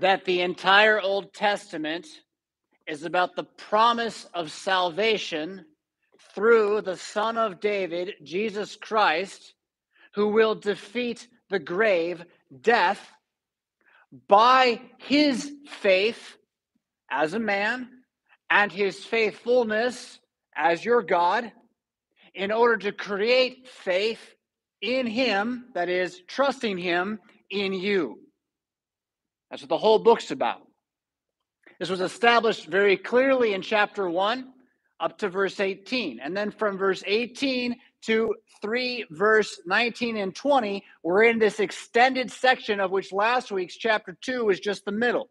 that the entire Old Testament is about the promise of salvation through the Son of David, Jesus Christ, who will defeat the grave, death, by his faith as a man and his faithfulness as your God, in order to create faith in him, that is, trusting him in you. That's what the whole book's about. This was established very clearly in chapter 1 up to verse 18. And then from verse 18 to 3, verse 19 and 20, we're in this extended section of which last week's chapter 2 was just the middle.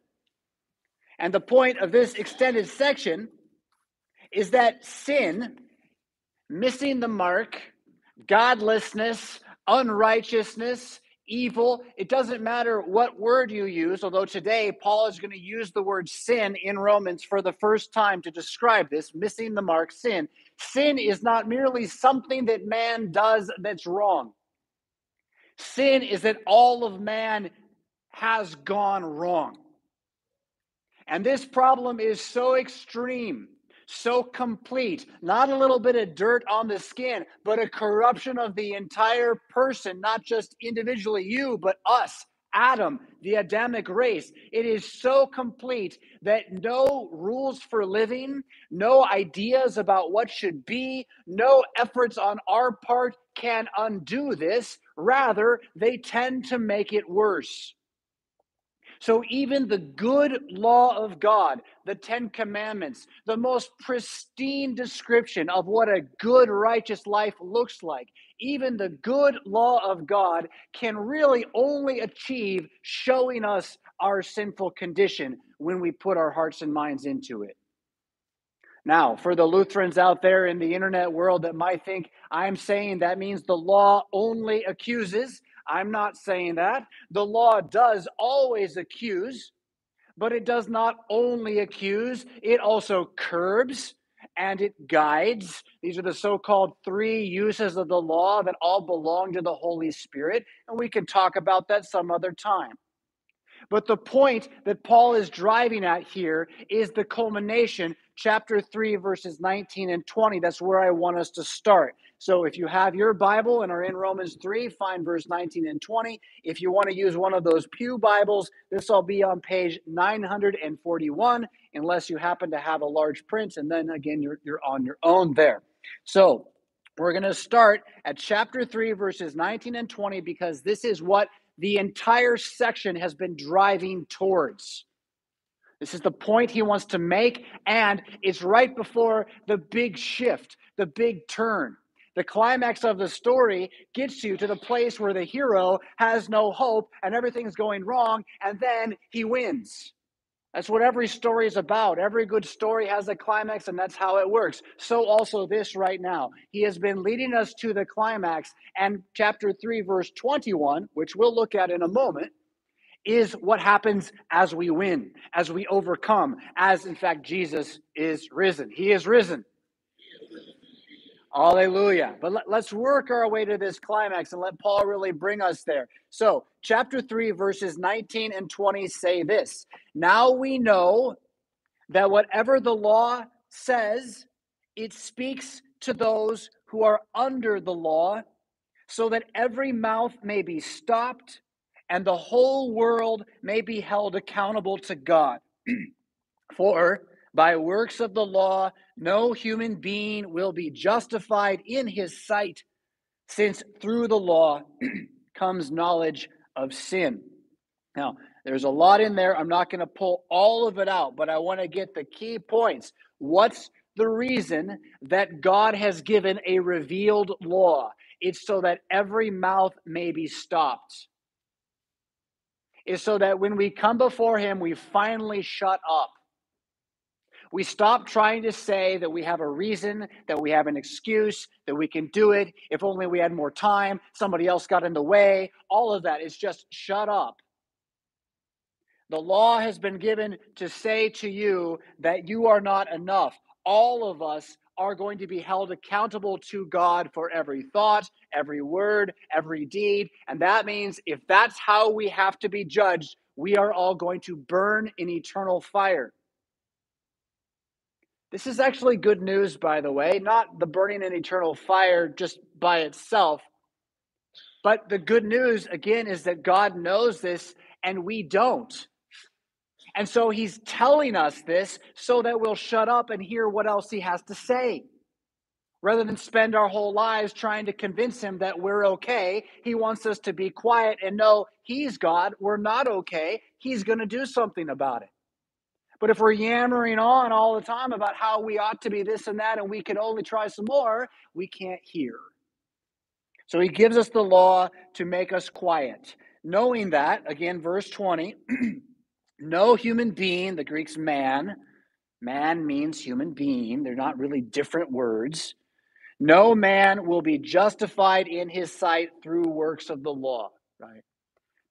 And the point of this extended section is that sin, missing the mark, godlessness, unrighteousness, evil, it doesn't matter what word you use, although today Paul is going to use the word sin in Romans for the first time to describe this, missing the mark, sin. Sin is not merely something that man does that's wrong. Sin is that all of man has gone wrong. And this problem is so extreme so complete, not a little bit of dirt on the skin, but a corruption of the entire person, not just individually you, but us, Adam, the Adamic race. It is so complete that no rules for living, no ideas about what should be, no efforts on our part can undo this. Rather, they tend to make it worse. So, even the good law of God, the Ten Commandments, the most pristine description of what a good, righteous life looks like, even the good law of God can really only achieve showing us our sinful condition when we put our hearts and minds into it. Now, for the Lutherans out there in the internet world that might think I'm saying that means the law only accuses, I'm not saying that. The law does always accuse, but it does not only accuse, it also curbs and it guides. These are the so called three uses of the law that all belong to the Holy Spirit, and we can talk about that some other time. But the point that Paul is driving at here is the culmination, chapter 3, verses 19 and 20. That's where I want us to start. So if you have your Bible and are in Romans 3, find verse 19 and 20. If you want to use one of those Pew Bibles, this will be on page 941, unless you happen to have a large print. And then again, you're, you're on your own there. So we're going to start at chapter 3, verses 19 and 20, because this is what the entire section has been driving towards. This is the point he wants to make, and it's right before the big shift, the big turn. The climax of the story gets you to the place where the hero has no hope and everything's going wrong, and then he wins. That's what every story is about. Every good story has a climax, and that's how it works. So, also, this right now. He has been leading us to the climax, and chapter 3, verse 21, which we'll look at in a moment, is what happens as we win, as we overcome, as in fact Jesus is risen. He is risen. Hallelujah. But let, us work our way to this climax and let Paul really bring us there. So, chapter 3, verses 19 and 20 say this Now we know that whatever the law says, it speaks to those who are under the law, so that every mouth may be stopped and the whole world may be held accountable to God. For by works of the law, no human being will be justified in his sight, since through the law comes knowledge of sin. Now, there's a lot in there. I'm not going to pull all of it out, but I want to get the key points. What's the reason that God has given a revealed law? It's so that every mouth may be stopped. Is so that when we come before Him, we finally shut up we stop trying to say that we have a reason, that we have an excuse, that we can do it. If only we had more time, somebody else got in the way. All of that is just shut up. The law has been given to say to you that you are not enough. All of us are going to be held accountable to God for every thought, every word, every deed. And that means if that's how we have to be judged, we are all going to burn in eternal fire. This is actually good news, by the way, not the burning in eternal fire just by itself. But the good news, again, is that God knows this and we don't. And so he's telling us this so that we'll shut up and hear what else he has to say. Rather than spend our whole lives trying to convince him that we're okay, he wants us to be quiet and know he's God, we're not okay, he's going to do something about it. But if we're yammering on all the time about how we ought to be this and that, and we can only try some more, we can't hear. So he gives us the law to make us quiet. Knowing that, again, verse 20, no human being, the Greek's man, man means human being, they're not really different words. No man will be justified in his sight through works of the law, right?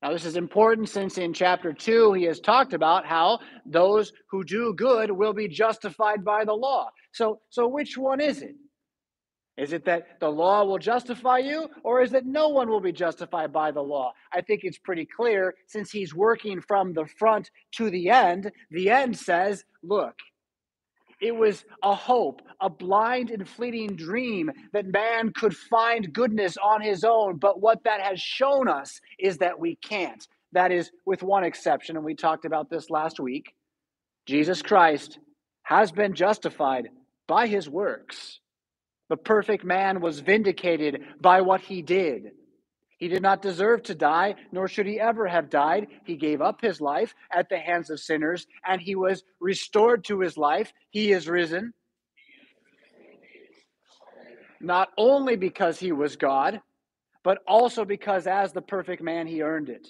Now, this is important since in chapter 2 he has talked about how those who do good will be justified by the law. So, so which one is it? Is it that the law will justify you, or is it no one will be justified by the law? I think it's pretty clear since he's working from the front to the end. The end says, look, it was a hope, a blind and fleeting dream that man could find goodness on his own. But what that has shown us is that we can't. That is, with one exception, and we talked about this last week Jesus Christ has been justified by his works. The perfect man was vindicated by what he did. He did not deserve to die, nor should he ever have died. He gave up his life at the hands of sinners, and he was restored to his life. He is risen. Not only because he was God, but also because as the perfect man, he earned it.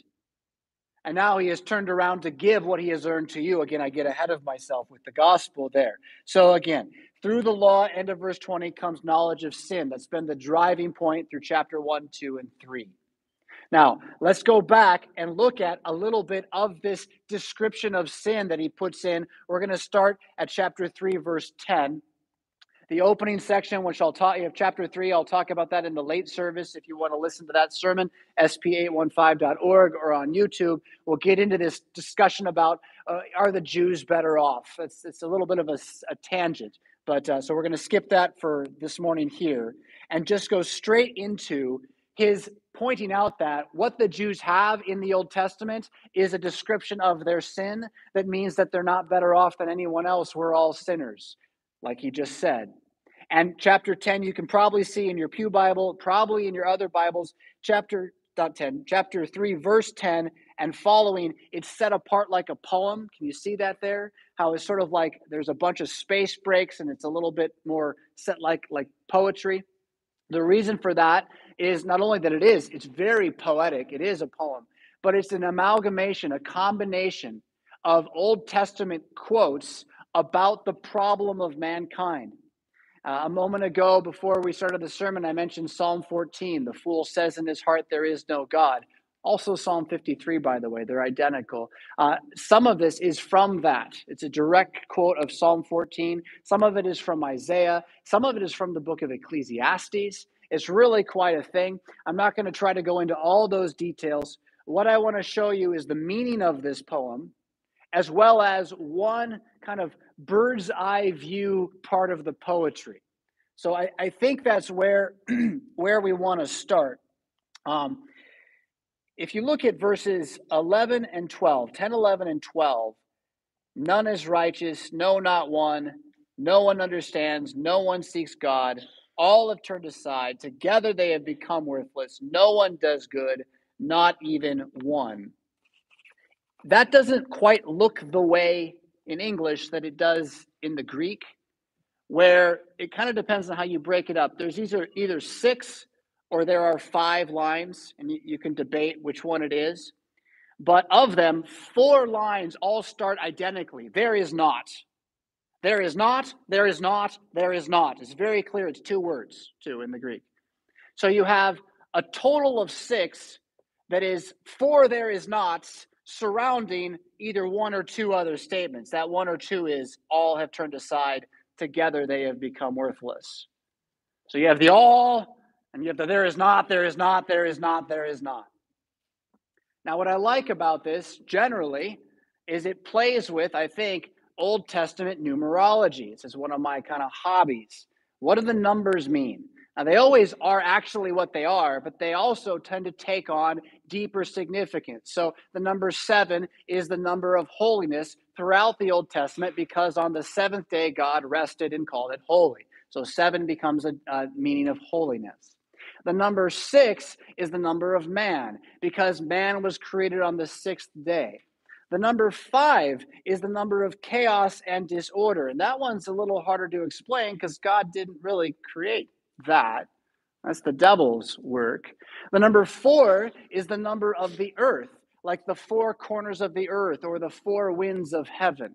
And now he has turned around to give what he has earned to you. Again, I get ahead of myself with the gospel there. So, again, through the law, end of verse 20, comes knowledge of sin. That's been the driving point through chapter 1, 2, and 3. Now, let's go back and look at a little bit of this description of sin that he puts in. We're going to start at chapter 3, verse 10. The opening section, which I'll talk of chapter 3, I'll talk about that in the late service. If you want to listen to that sermon, sp815.org or on YouTube, we'll get into this discussion about uh, are the Jews better off? It's, it's a little bit of a, a tangent. But uh, so we're going to skip that for this morning here and just go straight into his pointing out that what the Jews have in the Old Testament is a description of their sin that means that they're not better off than anyone else. We're all sinners, like he just said. And chapter 10, you can probably see in your Pew Bible, probably in your other Bibles, chapter 10, chapter 3, verse 10 and following, it's set apart like a poem. Can you see that there? How it's sort of like there's a bunch of space breaks and it's a little bit more set like like poetry. The reason for that is not only that it is, it's very poetic, it is a poem, but it's an amalgamation, a combination of Old Testament quotes about the problem of mankind. Uh, a moment ago, before we started the sermon, I mentioned Psalm 14. The fool says in his heart, There is no God. Also, Psalm 53, by the way, they're identical. Uh, some of this is from that. It's a direct quote of Psalm 14. Some of it is from Isaiah. Some of it is from the book of Ecclesiastes. It's really quite a thing. I'm not going to try to go into all those details. What I want to show you is the meaning of this poem, as well as one kind of bird's eye view part of the poetry. So I, I think that's where where we want to start. Um, if you look at verses 11 and 12, 10, 11, and 12, none is righteous, no, not one. No one understands, no one seeks God. All have turned aside. Together they have become worthless. No one does good, not even one. That doesn't quite look the way in English that it does in the Greek, where it kind of depends on how you break it up. There's either either six or there are five lines, and you, you can debate which one it is. But of them, four lines all start identically. There is not. There is not, there is not, there is not. It's very clear. It's two words, too, in the Greek. So you have a total of six that is four there is not surrounding either one or two other statements. That one or two is all have turned aside, together they have become worthless. So you have the all, and have the there is not, there is not, there is not, there is not. Now, what I like about this generally is it plays with, I think, Old Testament numerology. This is one of my kind of hobbies. What do the numbers mean? Now, they always are actually what they are, but they also tend to take on deeper significance. So, the number seven is the number of holiness throughout the Old Testament because on the seventh day, God rested and called it holy. So, seven becomes a, a meaning of holiness. The number six is the number of man because man was created on the sixth day. The number five is the number of chaos and disorder. And that one's a little harder to explain because God didn't really create that. That's the devil's work. The number four is the number of the earth, like the four corners of the earth or the four winds of heaven.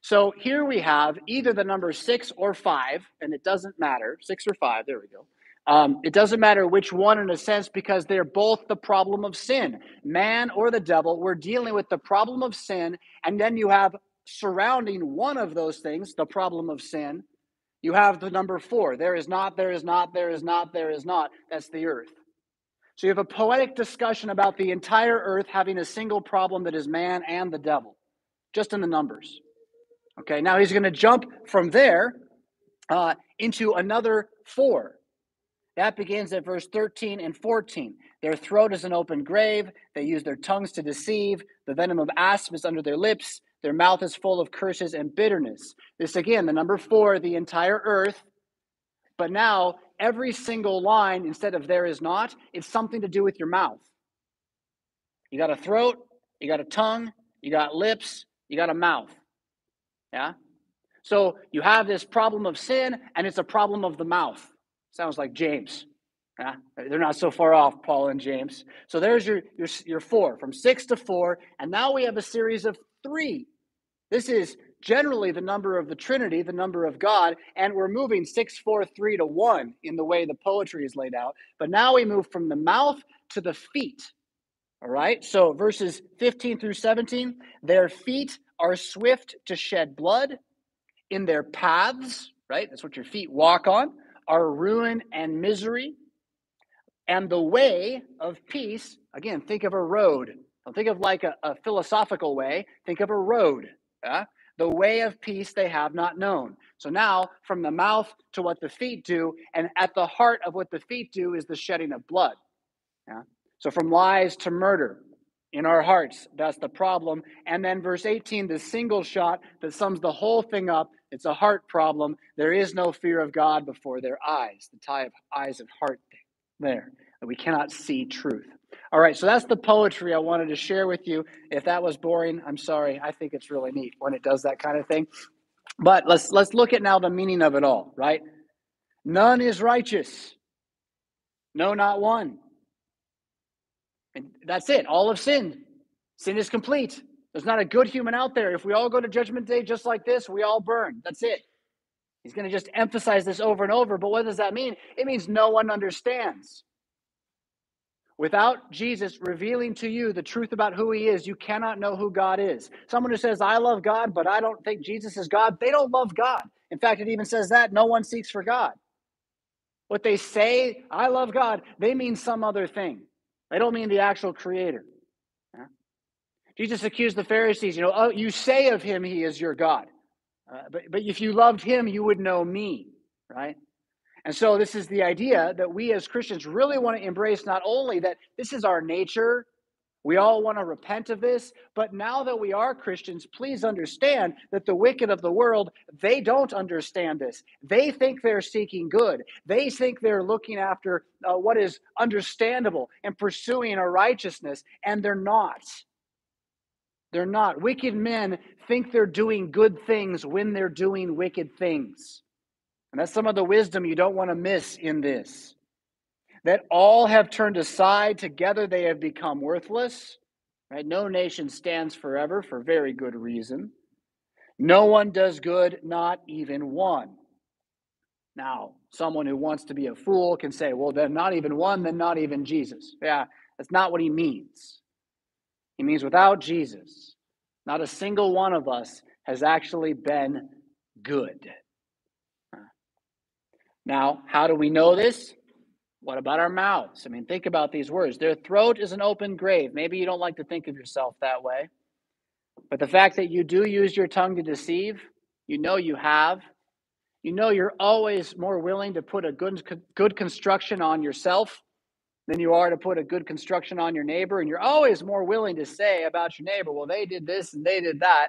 So here we have either the number six or five, and it doesn't matter, six or five, there we go. Um, it doesn't matter which one in a sense because they're both the problem of sin. Man or the devil, we're dealing with the problem of sin, and then you have surrounding one of those things, the problem of sin, you have the number four. There is not, there is not, there is not, there is not. That's the earth. So you have a poetic discussion about the entire earth having a single problem that is man and the devil, just in the numbers. Okay, now he's going to jump from there uh, into another four. That begins at verse 13 and 14. Their throat is an open grave. They use their tongues to deceive. The venom of asp is under their lips. Their mouth is full of curses and bitterness. This again, the number four, the entire earth. But now, every single line, instead of there is not, it's something to do with your mouth. You got a throat, you got a tongue, you got lips, you got a mouth. Yeah? So you have this problem of sin, and it's a problem of the mouth. Sounds like James. Yeah? They're not so far off, Paul and James. So there's your, your, your four, from six to four. And now we have a series of three this is generally the number of the Trinity, the number of God, and we're moving six, four, three to 1 in the way the poetry is laid out. But now we move from the mouth to the feet. All right, so verses 15 through 17 their feet are swift to shed blood, in their paths, right? That's what your feet walk on, are ruin and misery. And the way of peace, again, think of a road. Don't think of like a, a philosophical way, think of a road yeah? The way of peace they have not known. So now, from the mouth to what the feet do, and at the heart of what the feet do is the shedding of blood. Yeah? So from lies to murder in our hearts, that's the problem. And then verse 18, the single shot that sums the whole thing up. It's a heart problem. There is no fear of God before their eyes, the tie of eyes and heart there, that we cannot see truth. All right, so that's the poetry I wanted to share with you. If that was boring, I'm sorry. I think it's really neat when it does that kind of thing. But let's let's look at now the meaning of it all, right? None is righteous. No, not one. And that's it. All of sin. Sin is complete. There's not a good human out there. If we all go to judgment day just like this, we all burn. That's it. He's going to just emphasize this over and over. But what does that mean? It means no one understands. Without Jesus revealing to you the truth about who he is, you cannot know who God is. Someone who says, I love God, but I don't think Jesus is God, they don't love God. In fact, it even says that no one seeks for God. What they say, I love God, they mean some other thing. They don't mean the actual creator. Yeah? Jesus accused the Pharisees, you know, oh, you say of him he is your God. Uh, but, but if you loved him, you would know me, right? And so, this is the idea that we as Christians really want to embrace not only that this is our nature, we all want to repent of this, but now that we are Christians, please understand that the wicked of the world, they don't understand this. They think they're seeking good. They think they're looking after uh, what is understandable and pursuing a righteousness, and they're not. They're not. Wicked men think they're doing good things when they're doing wicked things. And that's some of the wisdom you don't want to miss in this. That all have turned aside, together they have become worthless. Right? No nation stands forever for very good reason. No one does good, not even one. Now, someone who wants to be a fool can say, well, then not even one, then not even Jesus. Yeah, that's not what he means. He means without Jesus, not a single one of us has actually been good. Now, how do we know this? What about our mouths? I mean, think about these words. Their throat is an open grave. Maybe you don't like to think of yourself that way. But the fact that you do use your tongue to deceive, you know you have. You know you're always more willing to put a good, good construction on yourself than you are to put a good construction on your neighbor. And you're always more willing to say about your neighbor, well, they did this and they did that.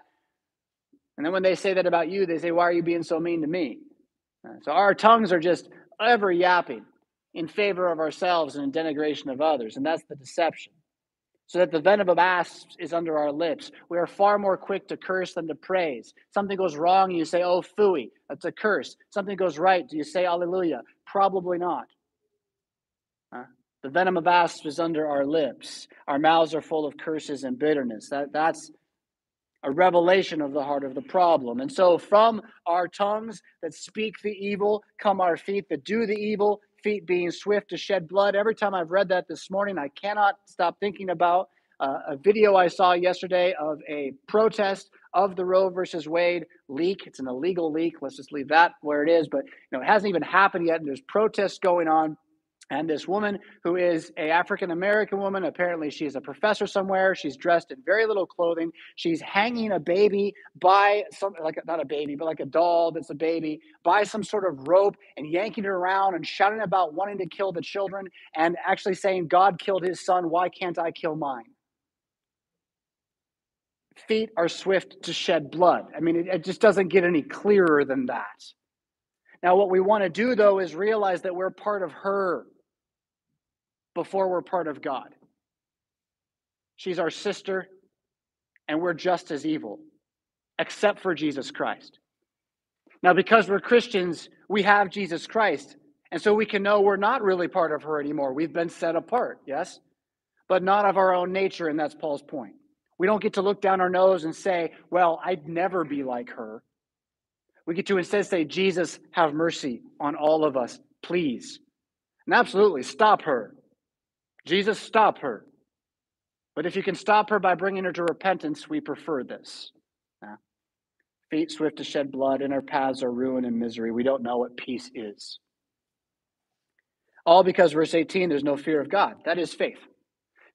And then when they say that about you, they say, why are you being so mean to me? So our tongues are just ever yapping in favor of ourselves and in denigration of others. And that's the deception. So that the venom of asps is under our lips. We are far more quick to curse than to praise. Something goes wrong, you say, oh, phooey. That's a curse. Something goes right, do you say, alleluia? Probably not. Huh? The venom of asps is under our lips. Our mouths are full of curses and bitterness. That, that's a revelation of the heart of the problem. And so, from our tongues that speak the evil come our feet that do the evil, feet being swift to shed blood. Every time I've read that this morning, I cannot stop thinking about uh, a video I saw yesterday of a protest of the Roe versus Wade leak. It's an illegal leak. Let's just leave that where it is. But you know, it hasn't even happened yet, and there's protests going on and this woman who is a african american woman apparently she's a professor somewhere. She's dressed in very little clothing. She's hanging a baby by some like not a baby but like a doll that's a baby by some sort of rope and yanking it around and shouting about wanting to kill the children and actually saying god killed his son. Why can't i kill mine? Feet are swift to shed blood. I mean it, it just doesn't get any clearer than that. Now, what we want to do, though, is realize that we're part of her before we're part of God. She's our sister, and we're just as evil, except for Jesus Christ. Now, because we're Christians, we have Jesus Christ. And so we can know we're not really part of her anymore. We've been set apart, yes? But not of our own nature, and that's Paul's point. We don't get to look down our nose and say, well, I'd never be like her. We get to instead say, Jesus, have mercy on all of us, please. And absolutely, stop her. Jesus, stop her. But if you can stop her by bringing her to repentance, we prefer this. Feet swift to shed blood, and our paths are ruin and misery. We don't know what peace is. All because, verse 18, there's no fear of God. That is faith.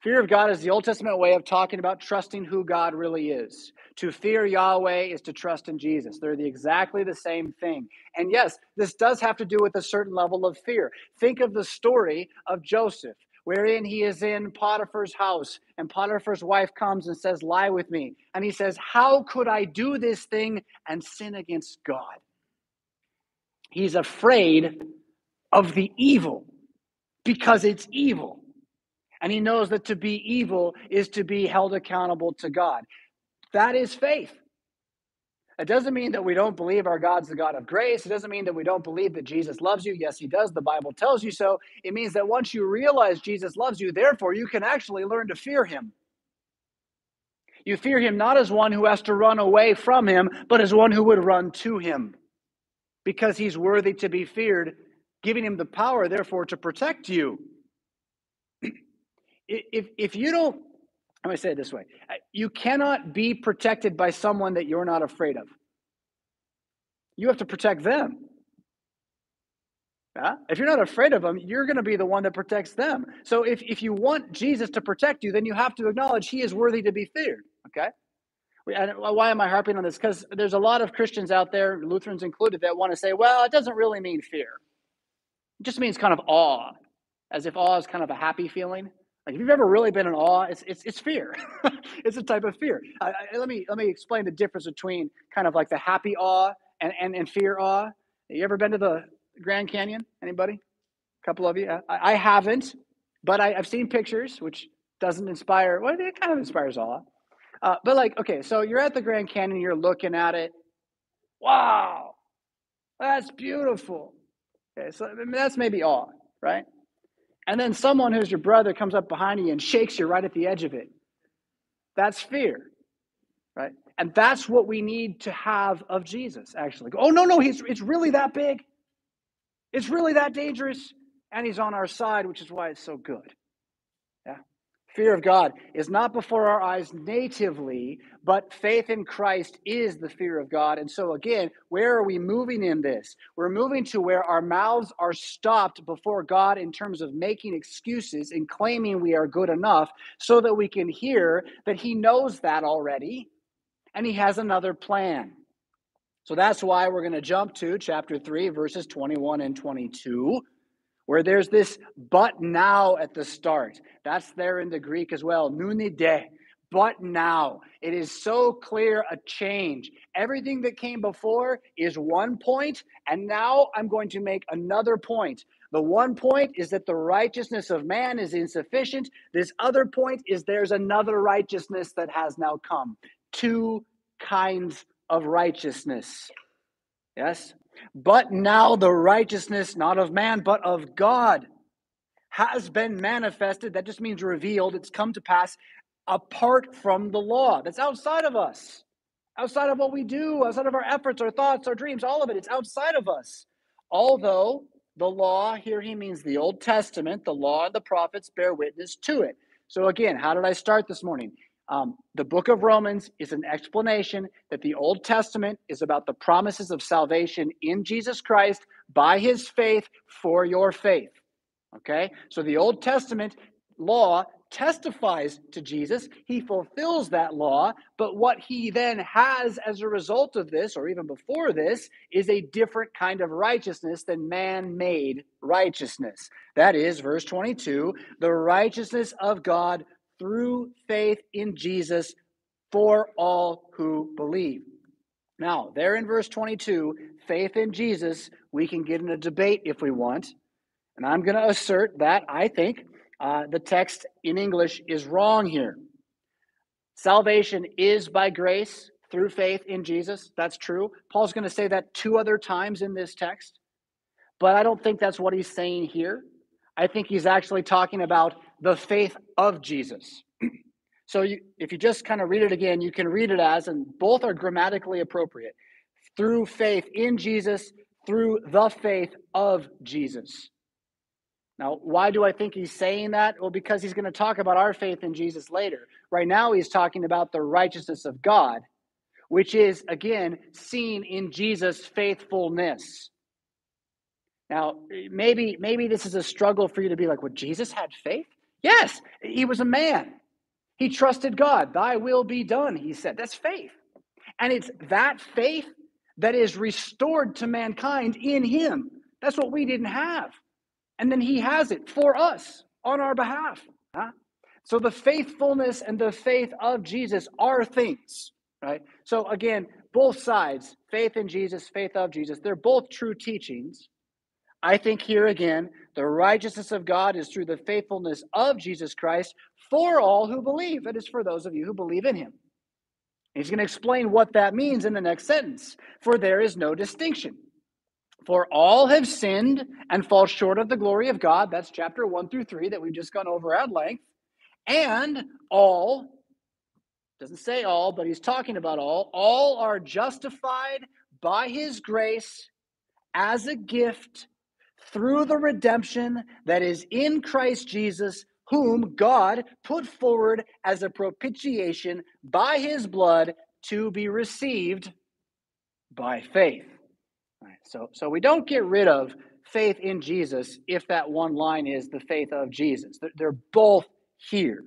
Fear of God is the Old Testament way of talking about trusting who God really is. To fear Yahweh is to trust in Jesus. They're the, exactly the same thing. And yes, this does have to do with a certain level of fear. Think of the story of Joseph wherein he is in Potiphar's house, and Potiphar's wife comes and says, Lie with me. And he says, How could I do this thing and sin against God? He's afraid of the evil because it's evil. And he knows that to be evil is to be held accountable to God. That is faith. It doesn't mean that we don't believe our God's the God of grace. It doesn't mean that we don't believe that Jesus loves you. Yes, he does. The Bible tells you so. It means that once you realize Jesus loves you, therefore you can actually learn to fear him. You fear him not as one who has to run away from him, but as one who would run to him because he's worthy to be feared, giving him the power, therefore, to protect you. If, if you don't Going to say it this way uh, you cannot be protected by someone that you're not afraid of. You have to protect them. Yeah? If you're not afraid of them, you're going to be the one that protects them. So if, if you want Jesus to protect you, then you have to acknowledge he is worthy to be feared. Okay? And uh, why am I harping on this? Because there's a lot of Christians out there, Lutherans included, that want to say, well, it doesn't really mean fear. It just means kind of awe, as if awe is kind of a happy feeling. Like if you've ever really been in awe, it's it's, it's fear. it's a type of fear. I, I, let me let me explain the difference between kind of like the happy awe and and, and fear awe. Have You ever been to the Grand Canyon? Anybody? A couple of you. I, I haven't, but I, have seen pictures, which doesn't inspire. Well, it kind of inspires awe. Uh, but like, okay, so you're at the Grand Canyon, you're looking at it. Wow, that's beautiful. Okay, so that's maybe awe, right? And then someone who's your brother comes up behind you and shakes you right at the edge of it. That's fear, right? And that's what we need to have of Jesus, actually. Oh, no, no, he's, it's really that big. It's really that dangerous. And he's on our side, which is why it's so good. Fear of God is not before our eyes natively, but faith in Christ is the fear of God. And so, again, where are we moving in this? We're moving to where our mouths are stopped before God in terms of making excuses and claiming we are good enough so that we can hear that He knows that already and He has another plan. So that's why we're going to jump to chapter 3, verses 21 and 22 where there's this but now at the start. That's there in the Greek as well. Nunide, but now. It is so clear a change. Everything that came before is one point, and now I'm going to make another point. The one point is that the righteousness of man is insufficient. This other point is there's another righteousness that has now come. Two kinds of righteousness. Yes? But now the righteousness, not of man, but of God, has been manifested. That just means revealed. It's come to pass apart from the law. That's outside of us, outside of what we do, outside of our efforts, our thoughts, our dreams, all of it. It's outside of us. Although the law, here he means the Old Testament, the law and the prophets bear witness to it. So, again, how did I start this morning? Um, the book of Romans is an explanation that the Old Testament is about the promises of salvation in Jesus Christ by his faith for your faith. Okay? So the Old Testament law testifies to Jesus. He fulfills that law, but what he then has as a result of this, or even before this, is a different kind of righteousness than man made righteousness. That is, verse 22 the righteousness of God through faith in Jesus for all who believe. Now, there in verse 22, faith in Jesus, we can get in a debate if we want. And I'm going to assert that I think uh, the text in English is wrong here. Salvation is by grace through faith in Jesus. That's true. Paul's going to say that two other times in this text. But I don't think that's what he's saying here. I think he's actually talking about the faith of Jesus. so you, if you just kind of read it again, you can read it as, and both are grammatically appropriate through faith in Jesus, through the faith of Jesus. Now, why do I think he's saying that? Well, because he's going to talk about our faith in Jesus later. Right now, he's talking about the righteousness of God, which is, again, seen in Jesus' faithfulness. Now, maybe maybe this is a struggle for you to be like, well, Jesus had faith? Yes, he was a man. He trusted God. Thy will be done, he said. That's faith. And it's that faith that is restored to mankind in him. That's what we didn't have. And then he has it for us on our behalf. Huh? So the faithfulness and the faith of Jesus are things, right? So again, both sides, faith in Jesus, faith of Jesus, they're both true teachings. I think here again, the righteousness of God is through the faithfulness of Jesus Christ for all who believe. It is for those of you who believe in him. He's going to explain what that means in the next sentence. For there is no distinction. For all have sinned and fall short of the glory of God. That's chapter 1 through 3 that we've just gone over at length. And all, doesn't say all, but he's talking about all, all are justified by his grace as a gift through the redemption that is in Christ Jesus, whom God put forward as a propitiation by his blood to be received by faith. Right, so, so we don't get rid of faith in Jesus if that one line is the faith of Jesus. They're, they're both here.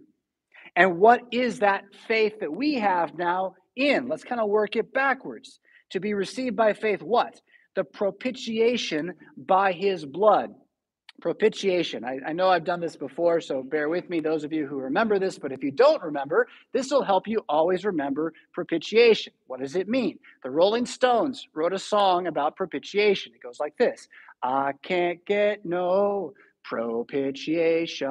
And what is that faith that we have now in? Let's kind of work it backwards. To be received by faith, what? The propitiation by his blood. Propitiation. I, I, know I've done this before, so bear with me, those of you who remember this. But if you don't remember, this will help you always remember propitiation. What does it mean? The Rolling Stones wrote a song about propitiation. It goes like this I can't get no propitiation.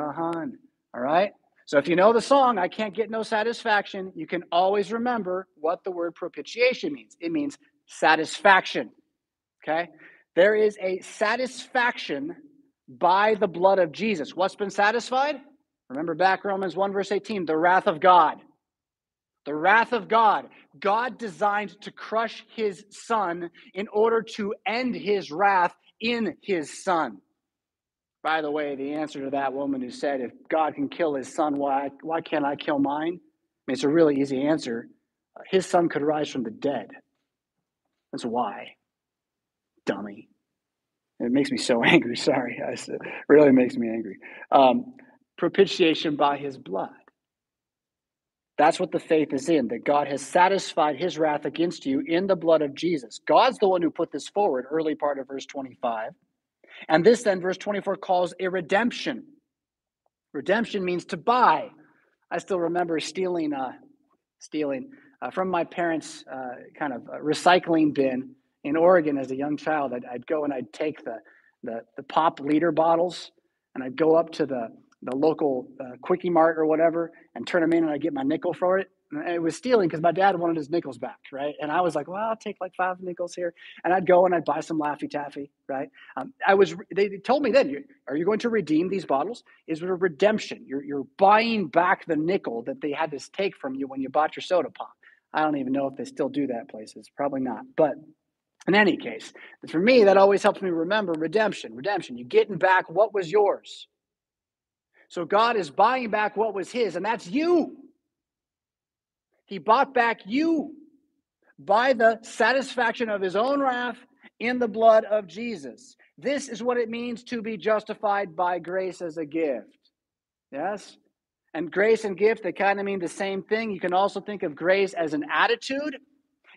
All right? So if you know the song, I can't get no satisfaction, you can always remember what the word propitiation means. It means satisfaction. Okay? There is a satisfaction by the blood of Jesus. What's been satisfied? Remember back Romans 1, verse 18 the wrath of God. The wrath of God. God designed to crush his son in order to end his wrath in his son. By the way, the answer to that woman who said, if God can kill his son, why, why can't I kill mine? I mean, it's a really easy answer. His son could rise from the dead. That's why. Dummy. It makes me so angry. Sorry. It really makes me angry. Um, propitiation by his blood. That's what the faith is in, that God has satisfied his wrath against you in the blood of Jesus. God's the one who put this forward, early part of verse 25. And this then, verse 24, calls a redemption. Redemption means to buy. I still remember stealing, uh, stealing uh, from my parents' uh, kind of recycling bin in Oregon as a young child. I'd, I'd go and I'd take the, the, the pop liter bottles and I'd go up to the the local uh, quickie mart or whatever and turn them in and I'd get my nickel for it. And it was stealing because my dad wanted his nickels back, right? And I was like, well, I'll take like five nickels here. And I'd go and I'd buy some Laffy Taffy, right? Um, I was, they told me then, are you going to redeem these bottles? Is it a redemption? You're, you're buying back the nickel that they had to take from you when you bought your soda pop. I don't even know if they still do that places. Probably not. But in any case, for me, that always helps me remember redemption. Redemption. You getting back what was yours. So God is buying back what was his, and that's you. He bought back you by the satisfaction of his own wrath in the blood of Jesus. This is what it means to be justified by grace as a gift. Yes? And grace and gift, they kind of mean the same thing. You can also think of grace as an attitude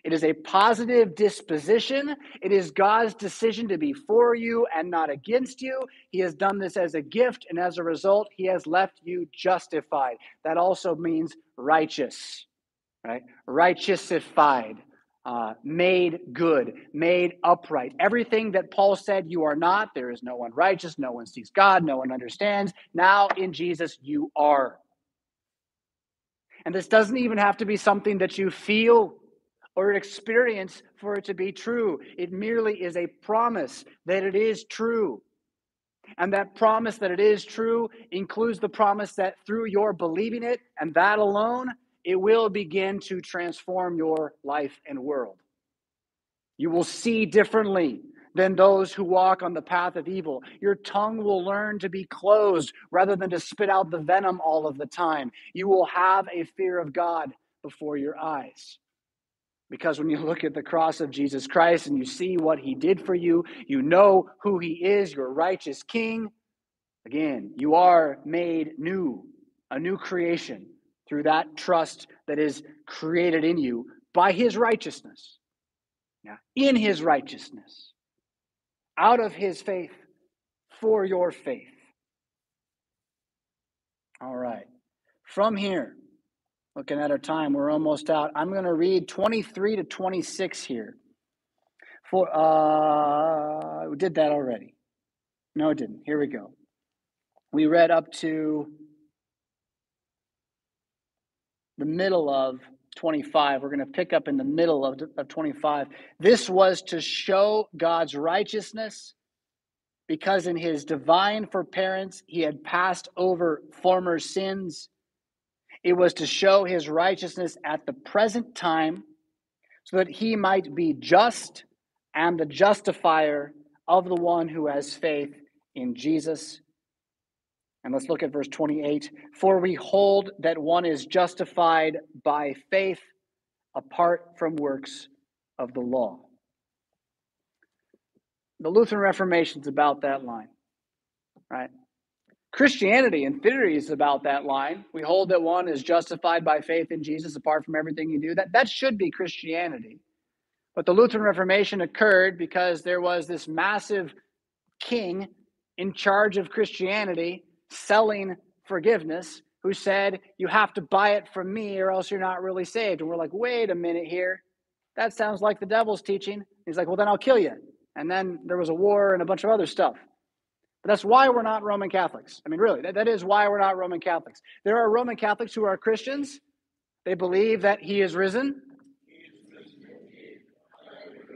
it is a positive disposition. It is God's decision to be for you and not against you. He has done this as a gift, and as a result, He has left you justified. That also means righteous, right? Righteousified, uh, made good, made upright. Everything that Paul said you are not, there is no one righteous, no one sees God, no one understands. Now in Jesus, you are. And this doesn't even have to be something that you feel or an experience for it to be true. It merely is a promise that it is true. And that promise that it is true includes the promise that through your believing it and that alone, it will begin to transform your life and world. You will see differently than those who walk on the path of evil. Your tongue will learn to be closed rather than to spit out the venom all of the time. You will have a fear of God before your eyes. Because when you look at the cross of Jesus Christ and you see what he did for you, you know who he is, your righteous king. Again, you are made new, a new creation through that trust that is created in you by his righteousness. Yeah, in his righteousness, out of his faith, for your faith. All right. From here, Looking at our time, we're almost out. I'm going to read 23 to 26 here. For uh, we did that already. No, it didn't. Here we go. We read up to the middle of 25. We're going to pick up in the middle of, of 25. This was to show God's righteousness because in his divine forbearance he had passed over former sins it was to show his righteousness at the present time so that he might be just and the justifier of the one who has faith in Jesus. And let's look at verse 28. For we hold that one is justified by faith apart from works of the law. The Lutheran Reformation is about that line, right? Christianity, in theory, is about that line. We hold that one is justified by faith in Jesus apart from everything you do. That, that should be Christianity. But the Lutheran Reformation occurred because there was this massive king in charge of Christianity selling forgiveness who said, You have to buy it from me or else you're not really saved. And we're like, Wait a minute here. That sounds like the devil's teaching. He's like, Well, then I'll kill you. And then there was a war and a bunch of other stuff. But that's why we're not Roman Catholics. I mean, really, that, that is why we're not Roman Catholics. There are Roman Catholics who are Christians. They believe that he is risen.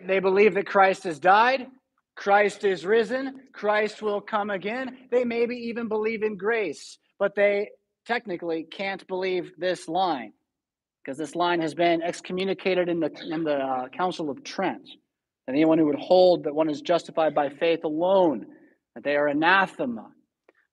They believe that Christ has died. Christ is risen. Christ will come again. They maybe even believe in grace, but they technically can't believe this line because this line has been excommunicated in the, in the uh, Council of Trent. And anyone who would hold that one is justified by faith alone that they are anathema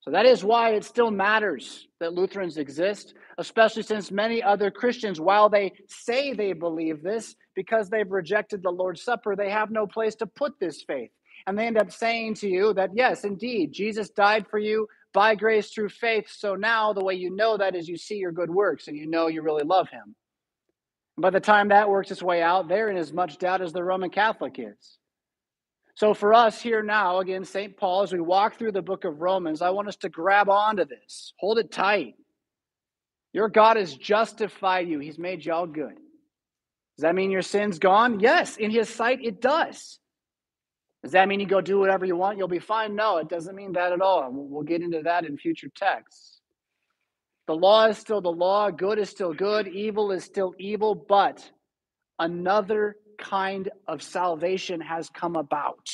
So that is why it still matters that Lutherans exist, especially since many other Christians, while they say they believe this, because they've rejected the Lord's Supper, they have no place to put this faith. And they end up saying to you that, yes, indeed, Jesus died for you by grace through faith. So now the way you know that is you see your good works and you know you really love him. by the time that works its way out, they're in as much doubt as the Roman Catholic is. So, for us here now, again, St. Paul, as we walk through the book of Romans, I want us to grab onto this, hold it tight. Your God has justified you, He's made you all good. Does that mean your sin's gone? Yes, in His sight, it does. Does that mean you go do whatever you want? You'll be fine? No, it doesn't mean that at all. We'll get into that in future texts. The law is still the law, good is still good, evil is still evil, but another kind of salvation has come about.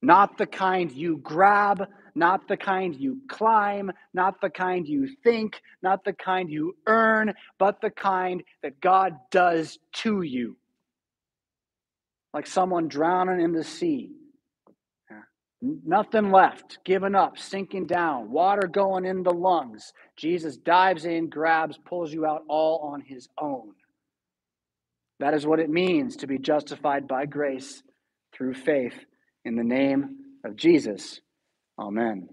Not the kind you grab, not the kind you climb, not the kind you think, not the kind you earn, but the kind that God does to you. Like someone drowning in the sea. Nothing left, given up, sinking down, water going in the lungs. Jesus dives in, grabs, pulls you out all on his own. That is what it means to be justified by grace through faith in the name of Jesus. Amen.